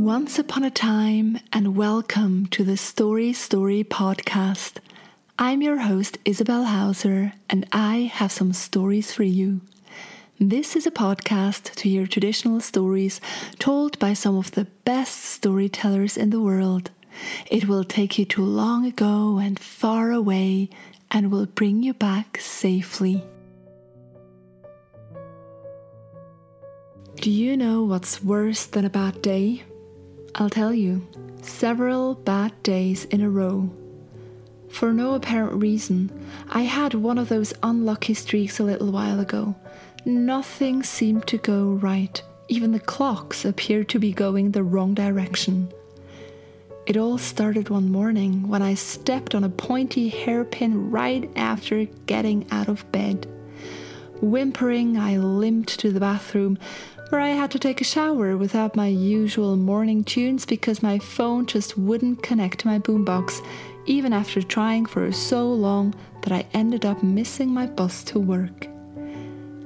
Once upon a time, and welcome to the Story Story podcast. I'm your host, Isabel Hauser, and I have some stories for you. This is a podcast to hear traditional stories told by some of the best storytellers in the world. It will take you to long ago and far away and will bring you back safely. Do you know what's worse than a bad day? I'll tell you, several bad days in a row. For no apparent reason, I had one of those unlucky streaks a little while ago. Nothing seemed to go right, even the clocks appeared to be going the wrong direction. It all started one morning when I stepped on a pointy hairpin right after getting out of bed. Whimpering, I limped to the bathroom where I had to take a shower without my usual morning tunes because my phone just wouldn't connect to my boombox, even after trying for so long that I ended up missing my bus to work.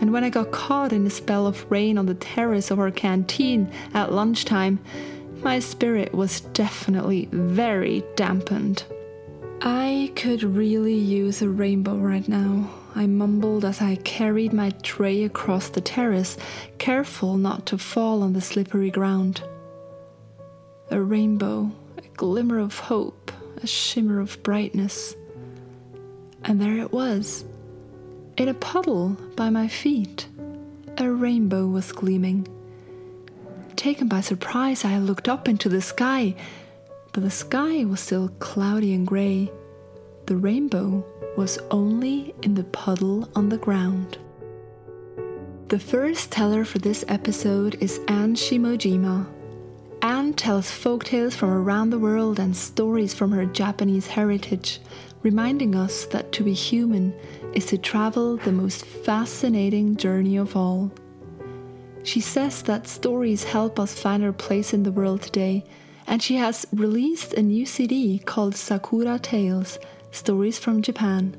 And when I got caught in a spell of rain on the terrace of our canteen at lunchtime, my spirit was definitely very dampened. I could really use a rainbow right now. I mumbled as I carried my tray across the terrace, careful not to fall on the slippery ground. A rainbow, a glimmer of hope, a shimmer of brightness. And there it was. In a puddle by my feet, a rainbow was gleaming. Taken by surprise, I looked up into the sky, but the sky was still cloudy and grey. The rainbow was only in the puddle on the ground. The first teller for this episode is Anne Shimojima. Anne tells folktales from around the world and stories from her Japanese heritage, reminding us that to be human is to travel the most fascinating journey of all. She says that stories help us find our place in the world today, and she has released a new CD called Sakura Tales Stories from Japan.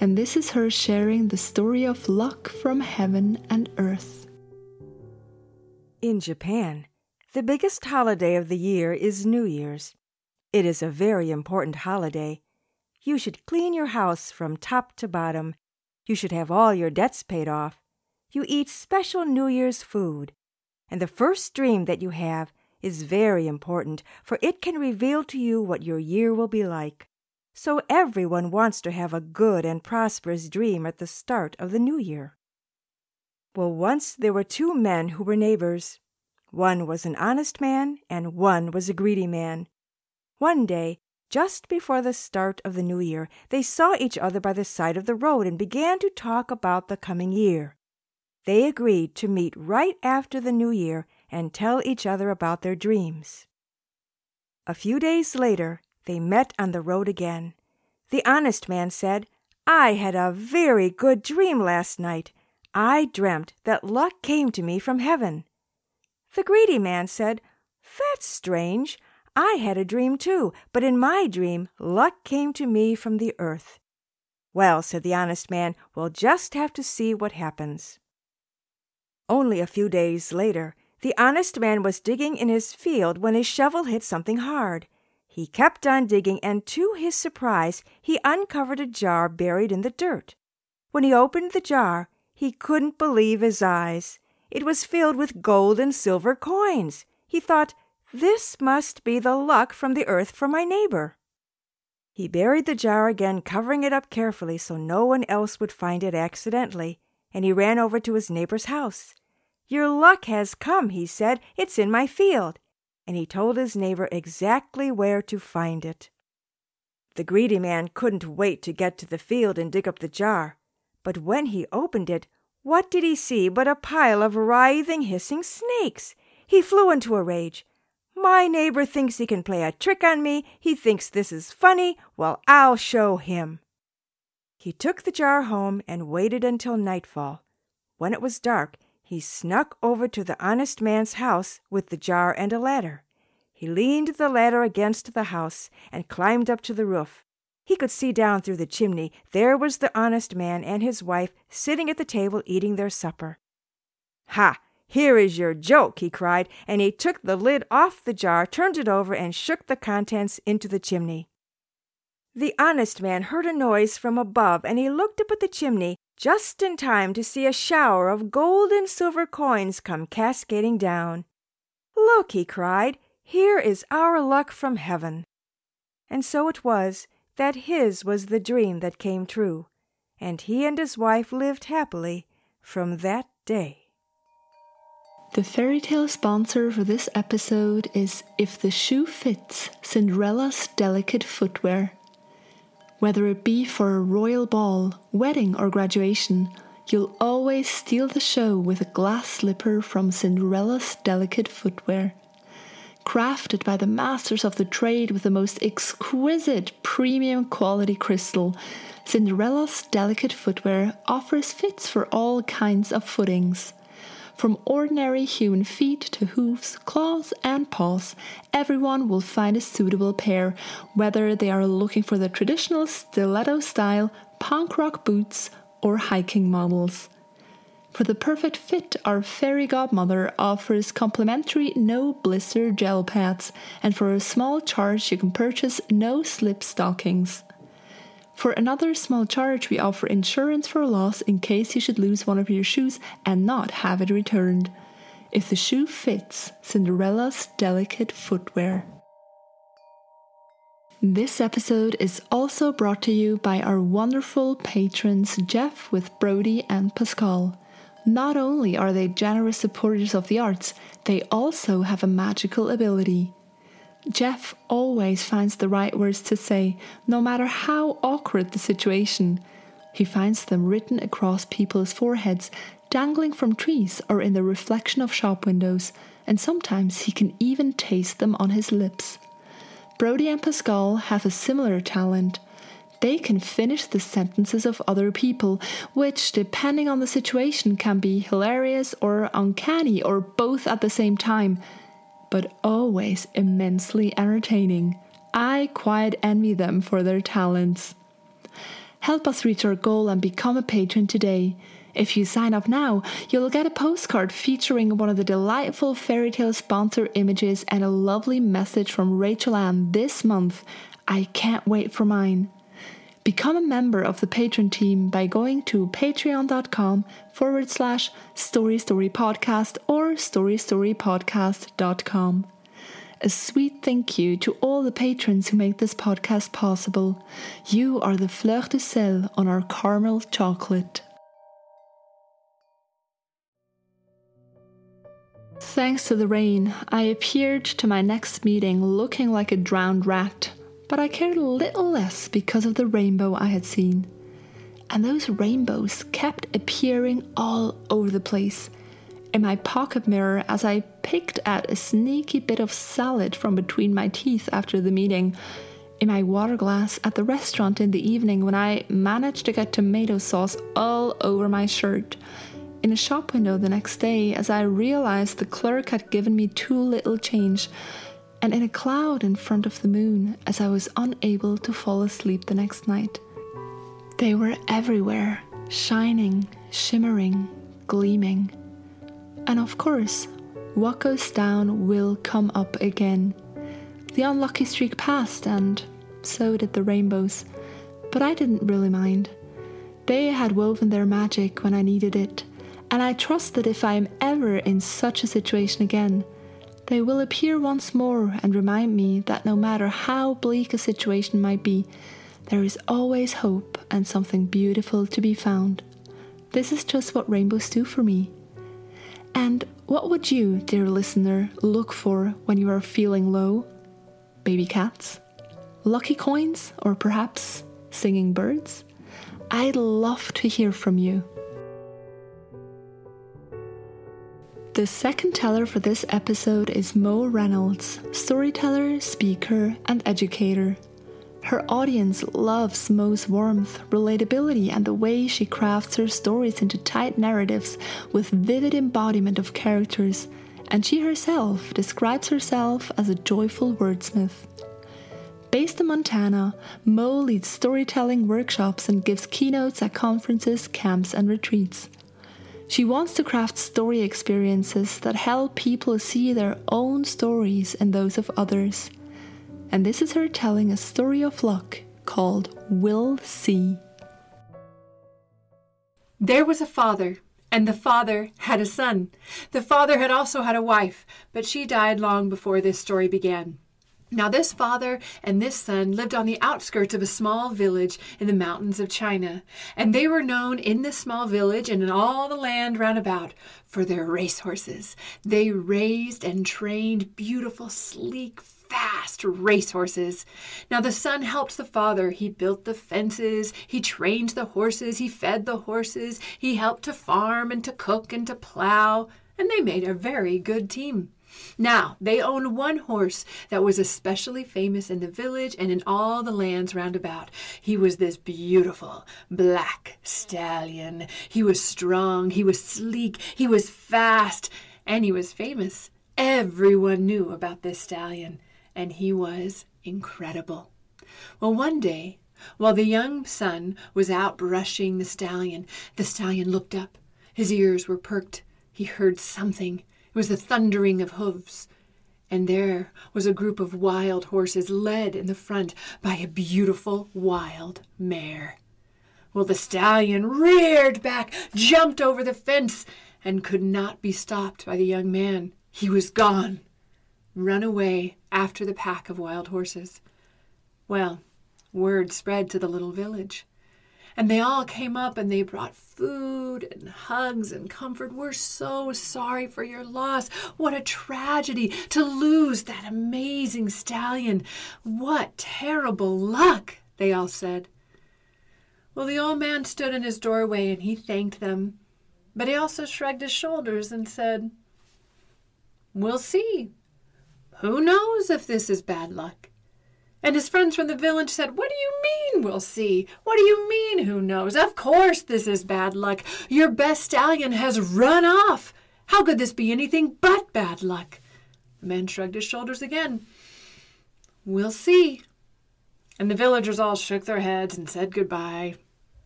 And this is her sharing the story of luck from heaven and earth. In Japan, the biggest holiday of the year is New Year's. It is a very important holiday. You should clean your house from top to bottom. You should have all your debts paid off. You eat special New Year's food. And the first dream that you have is very important, for it can reveal to you what your year will be like. So everyone wants to have a good and prosperous dream at the start of the new year. Well, once there were two men who were neighbors. One was an honest man, and one was a greedy man. One day, just before the start of the new year, they saw each other by the side of the road and began to talk about the coming year. They agreed to meet right after the new year and tell each other about their dreams. A few days later, they met on the road again. The honest man said, I had a very good dream last night. I dreamt that luck came to me from heaven. The greedy man said, That's strange. I had a dream too, but in my dream, luck came to me from the earth. Well, said the honest man, we'll just have to see what happens. Only a few days later, the honest man was digging in his field when his shovel hit something hard. He kept on digging, and to his surprise, he uncovered a jar buried in the dirt. When he opened the jar, he couldn't believe his eyes. It was filled with gold and silver coins. He thought, This must be the luck from the earth for my neighbor. He buried the jar again, covering it up carefully so no one else would find it accidentally, and he ran over to his neighbor's house. Your luck has come, he said. It's in my field and he told his neighbor exactly where to find it. The greedy man couldn't wait to get to the field and dig up the jar, but when he opened it, what did he see but a pile of writhing, hissing snakes? He flew into a rage. My neighbor thinks he can play a trick on me. He thinks this is funny. Well, I'll show him. He took the jar home and waited until nightfall. When it was dark, he snuck over to the honest man's house with the jar and a ladder. He leaned the ladder against the house and climbed up to the roof. He could see down through the chimney. There was the honest man and his wife sitting at the table eating their supper. Ha! Here is your joke, he cried, and he took the lid off the jar, turned it over, and shook the contents into the chimney. The honest man heard a noise from above, and he looked up at the chimney just in time to see a shower of gold and silver coins come cascading down. Look, he cried, here is our luck from heaven. And so it was that his was the dream that came true, and he and his wife lived happily from that day. The fairy tale sponsor for this episode is If the Shoe Fits Cinderella's Delicate Footwear. Whether it be for a royal ball, wedding, or graduation, you'll always steal the show with a glass slipper from Cinderella's Delicate Footwear. Crafted by the masters of the trade with the most exquisite premium quality crystal, Cinderella's Delicate Footwear offers fits for all kinds of footings. From ordinary human feet to hooves, claws, and paws, everyone will find a suitable pair, whether they are looking for the traditional stiletto style, punk rock boots, or hiking models. For the perfect fit, our fairy godmother offers complimentary no blister gel pads, and for a small charge, you can purchase no slip stockings. For another small charge, we offer insurance for loss in case you should lose one of your shoes and not have it returned. If the shoe fits, Cinderella's delicate footwear. This episode is also brought to you by our wonderful patrons Jeff with Brody and Pascal. Not only are they generous supporters of the arts, they also have a magical ability. Jeff always finds the right words to say, no matter how awkward the situation. He finds them written across people's foreheads, dangling from trees or in the reflection of shop windows, and sometimes he can even taste them on his lips. Brody and Pascal have a similar talent. They can finish the sentences of other people, which, depending on the situation, can be hilarious or uncanny or both at the same time but always immensely entertaining. I quite envy them for their talents. Help us reach our goal and become a patron today. If you sign up now, you'll get a postcard featuring one of the delightful fairy tale sponsor images and a lovely message from Rachel Ann this month. I can't wait for mine. Become a member of the patron team by going to patreon.com forward slash story story podcast or storystorypodcast.com. A sweet thank you to all the patrons who make this podcast possible. You are the fleur de sel on our caramel chocolate. Thanks to the rain, I appeared to my next meeting looking like a drowned rat but I cared little less because of the rainbow I had seen. And those rainbows kept appearing all over the place. In my pocket mirror, as I picked at a sneaky bit of salad from between my teeth after the meeting, in my water glass at the restaurant in the evening when I managed to get tomato sauce all over my shirt, in a shop window the next day as I realized the clerk had given me too little change and in a cloud in front of the moon as I was unable to fall asleep the next night. They were everywhere, shining, shimmering, gleaming. And of course, what goes down will come up again. The unlucky streak passed, and so did the rainbows, but I didn't really mind. They had woven their magic when I needed it, and I trust that if I am ever in such a situation again, they will appear once more and remind me that no matter how bleak a situation might be, there is always hope and something beautiful to be found. This is just what rainbows do for me. And what would you, dear listener, look for when you are feeling low? Baby cats? Lucky coins? Or perhaps singing birds? I'd love to hear from you. The second teller for this episode is Mo Reynolds, storyteller, speaker, and educator. Her audience loves Mo's warmth, relatability, and the way she crafts her stories into tight narratives with vivid embodiment of characters, and she herself describes herself as a joyful wordsmith. Based in Montana, Mo leads storytelling workshops and gives keynotes at conferences, camps, and retreats. She wants to craft story experiences that help people see their own stories and those of others. And this is her telling a story of luck called We'll See. There was a father, and the father had a son. The father had also had a wife, but she died long before this story began. Now, this father and this son lived on the outskirts of a small village in the mountains of China, and they were known in this small village and in all the land round about for their racehorses. They raised and trained beautiful, sleek, fast racehorses. Now, the son helped the father. He built the fences, he trained the horses, he fed the horses, he helped to farm and to cook and to plow, and they made a very good team. Now, they owned one horse that was especially famous in the village and in all the lands round about. He was this beautiful black stallion. He was strong, he was sleek, he was fast, and he was famous. Everyone knew about this stallion, and he was incredible. Well, one day, while the young son was out brushing the stallion, the stallion looked up. His ears were perked. He heard something. Was the thundering of hoofs. And there was a group of wild horses led in the front by a beautiful wild mare. Well, the stallion reared back, jumped over the fence, and could not be stopped by the young man. He was gone, run away after the pack of wild horses. Well, word spread to the little village. And they all came up and they brought food and hugs and comfort. We're so sorry for your loss. What a tragedy to lose that amazing stallion. What terrible luck, they all said. Well, the old man stood in his doorway and he thanked them, but he also shrugged his shoulders and said, We'll see. Who knows if this is bad luck? And his friends from the village said, What do you mean we'll see? What do you mean who knows? Of course this is bad luck. Your best stallion has run off. How could this be anything but bad luck? The man shrugged his shoulders again. We'll see. And the villagers all shook their heads and said goodbye,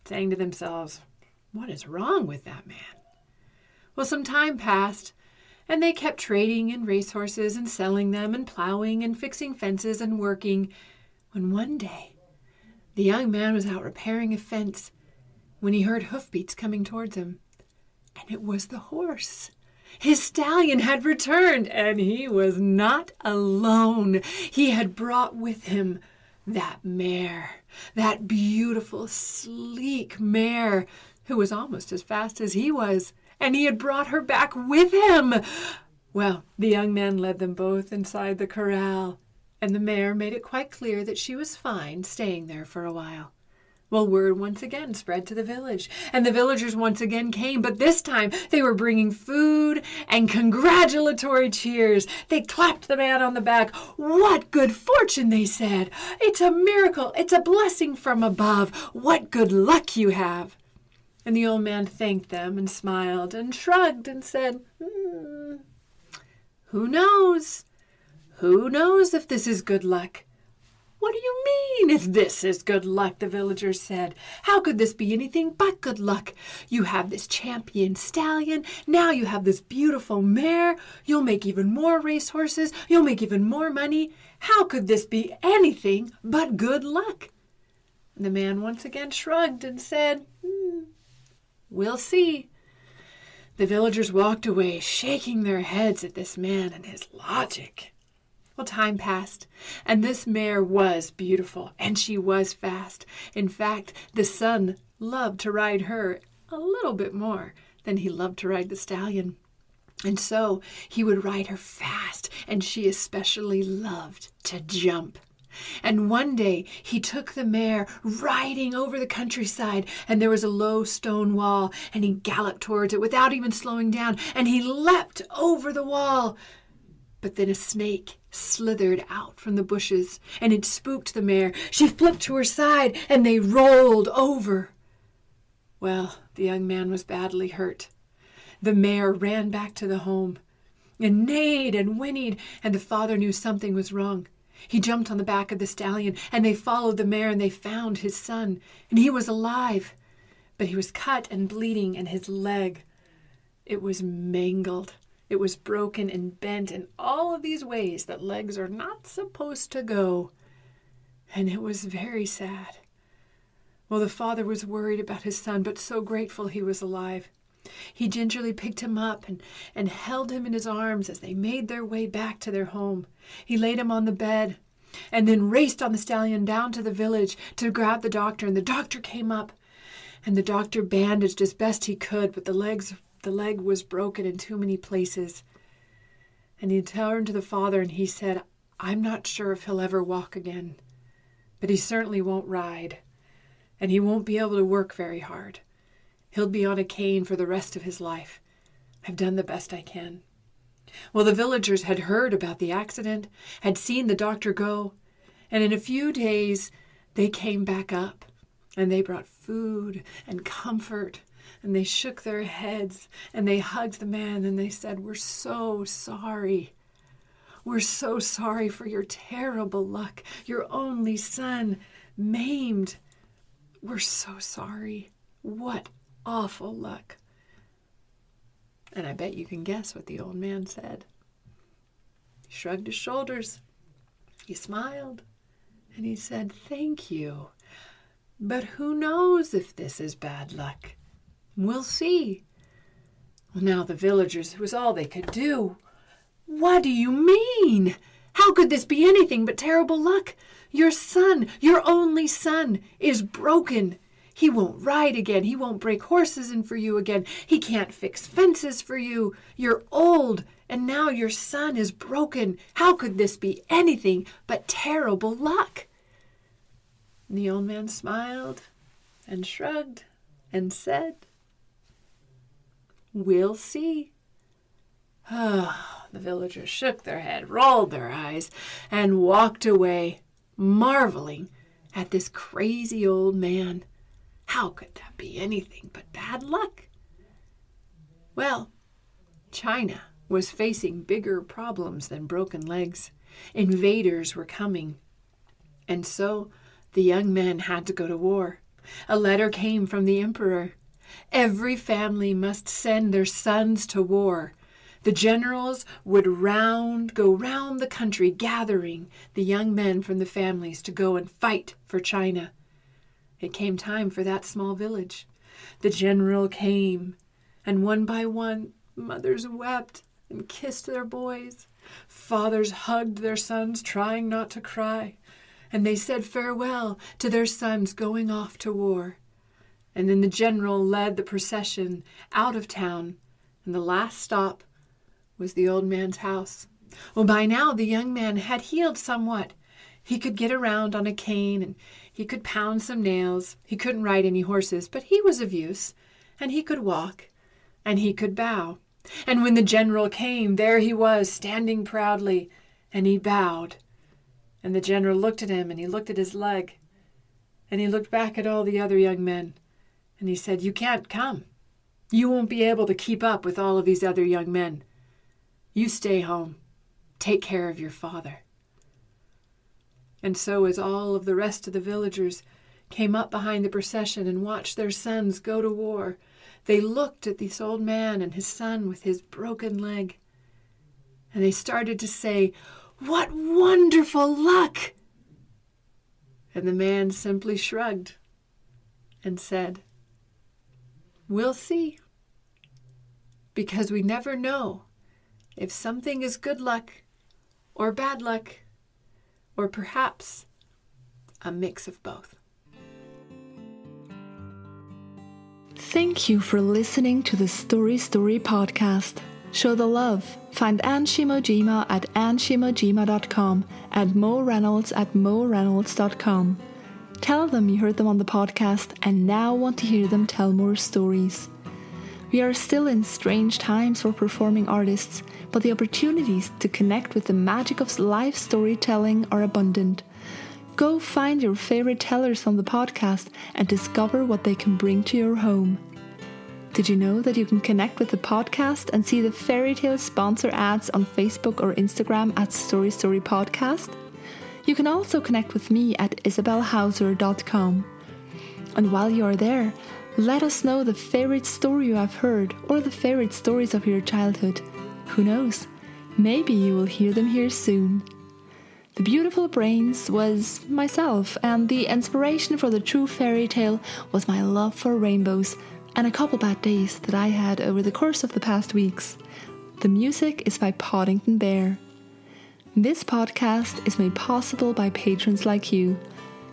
saying to themselves, What is wrong with that man? Well, some time passed, and they kept trading in racehorses and selling them and plowing and fixing fences and working when one day the young man was out repairing a fence when he heard hoofbeats coming towards him. And it was the horse. His stallion had returned, and he was not alone. He had brought with him that mare, that beautiful, sleek mare, who was almost as fast as he was, and he had brought her back with him. Well, the young man led them both inside the corral, and the mare made it quite clear that she was fine staying there for a while. Well, word once again spread to the village, and the villagers once again came, but this time they were bringing food and congratulatory cheers. They clapped the man on the back. What good fortune, they said. It's a miracle. It's a blessing from above. What good luck you have. And the old man thanked them and smiled and shrugged and said, hmm, Who knows? Who knows if this is good luck? What do you mean, if this is good luck? The villagers said. How could this be anything but good luck? You have this champion stallion. Now you have this beautiful mare. You'll make even more racehorses. You'll make even more money. How could this be anything but good luck? The man once again shrugged and said, hmm, We'll see. The villagers walked away, shaking their heads at this man and his logic. Well, time passed, and this mare was beautiful, and she was fast. In fact, the son loved to ride her a little bit more than he loved to ride the stallion. And so he would ride her fast, and she especially loved to jump. And one day he took the mare riding over the countryside, and there was a low stone wall, and he galloped towards it without even slowing down, and he leapt over the wall. But then a snake slithered out from the bushes, and it spooked the mare. She flipped to her side, and they rolled over. Well, the young man was badly hurt. The mare ran back to the home and neighed and whinnied, and the father knew something was wrong. He jumped on the back of the stallion, and they followed the mare, and they found his son, and he was alive. But he was cut and bleeding, and his leg, it was mangled. It was broken and bent in all of these ways that legs are not supposed to go. And it was very sad. Well, the father was worried about his son, but so grateful he was alive. He gingerly picked him up and, and held him in his arms as they made their way back to their home. He laid him on the bed and then raced on the stallion down to the village to grab the doctor, and the doctor came up. And the doctor bandaged as best he could, but the legs the leg was broken in too many places. And he turned to the father and he said, I'm not sure if he'll ever walk again, but he certainly won't ride, and he won't be able to work very hard. He'll be on a cane for the rest of his life. I've done the best I can. Well, the villagers had heard about the accident, had seen the doctor go, and in a few days they came back up and they brought food and comfort and they shook their heads and they hugged the man and they said, We're so sorry. We're so sorry for your terrible luck, your only son, maimed. We're so sorry. What awful luck. And I bet you can guess what the old man said. He shrugged his shoulders, he smiled, and he said, Thank you. But who knows if this is bad luck? We'll see. Well, now the villagers, it was all they could do. What do you mean? How could this be anything but terrible luck? Your son, your only son, is broken. He won't ride again. He won't break horses in for you again. He can't fix fences for you. You're old, and now your son is broken. How could this be anything but terrible luck? And the old man smiled and shrugged and said, We'll see. Ah, the villagers shook their head, rolled their eyes, and walked away, marveling at this crazy old man. How could that be anything but bad luck? Well, China was facing bigger problems than broken legs. Invaders were coming. And so the young men had to go to war. A letter came from the emperor. Every family must send their sons to war. The generals would round go round the country gathering the young men from the families to go and fight for China. It came time for that small village. The general came, and one by one mothers wept and kissed their boys. Fathers hugged their sons, trying not to cry, and they said farewell to their sons going off to war. And then the general led the procession out of town, and the last stop was the old man's house. Well, by now the young man had healed somewhat. He could get around on a cane and he could pound some nails. He couldn't ride any horses, but he was of use, and he could walk, and he could bow. And when the general came, there he was, standing proudly, and he bowed. And the general looked at him, and he looked at his leg, and he looked back at all the other young men, and he said, You can't come. You won't be able to keep up with all of these other young men. You stay home. Take care of your father. And so, as all of the rest of the villagers came up behind the procession and watched their sons go to war, they looked at this old man and his son with his broken leg, and they started to say, What wonderful luck! And the man simply shrugged and said, We'll see. Because we never know if something is good luck or bad luck or perhaps a mix of both. Thank you for listening to the Story Story podcast. Show the love. Find Anne Shimojima at anneshimojima.com and Mo Reynolds at moreynolds.com. Tell them you heard them on the podcast and now want to hear them tell more stories. We are still in strange times for performing artists, but the opportunities to connect with the magic of live storytelling are abundant. Go find your favorite tellers on the podcast and discover what they can bring to your home. Did you know that you can connect with the podcast and see the fairy tale sponsor ads on Facebook or Instagram at Story Story Podcast? You can also connect with me at isabelhauser.com. And while you are there, let us know the favorite story you have heard or the favorite stories of your childhood. Who knows? Maybe you will hear them here soon. The Beautiful Brains was myself, and the inspiration for the true fairy tale was my love for rainbows and a couple bad days that I had over the course of the past weeks. The music is by Poddington Bear. This podcast is made possible by patrons like you.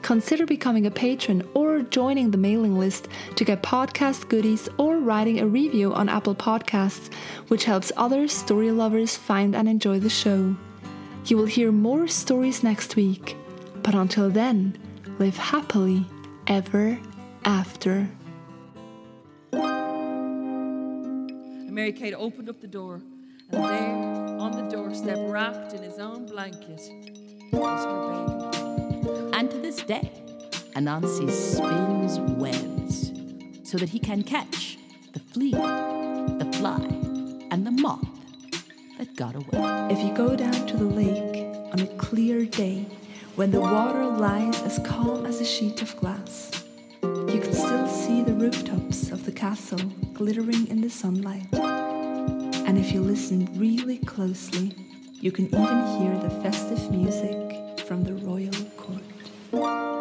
Consider becoming a patron or joining the mailing list to get podcast goodies or writing a review on Apple Podcasts, which helps other story lovers find and enjoy the show. You will hear more stories next week, but until then, live happily ever after. Mary Kate opened up the door, and there, on the doorstep, wrapped in his own blanket, was her baby. To day, Anansi spins webs so that he can catch the flea, the fly, and the moth that got away. If you go down to the lake on a clear day when the water lies as calm as a sheet of glass, you can still see the rooftops of the castle glittering in the sunlight. And if you listen really closely, you can even hear the festive music from the royal court. Bye.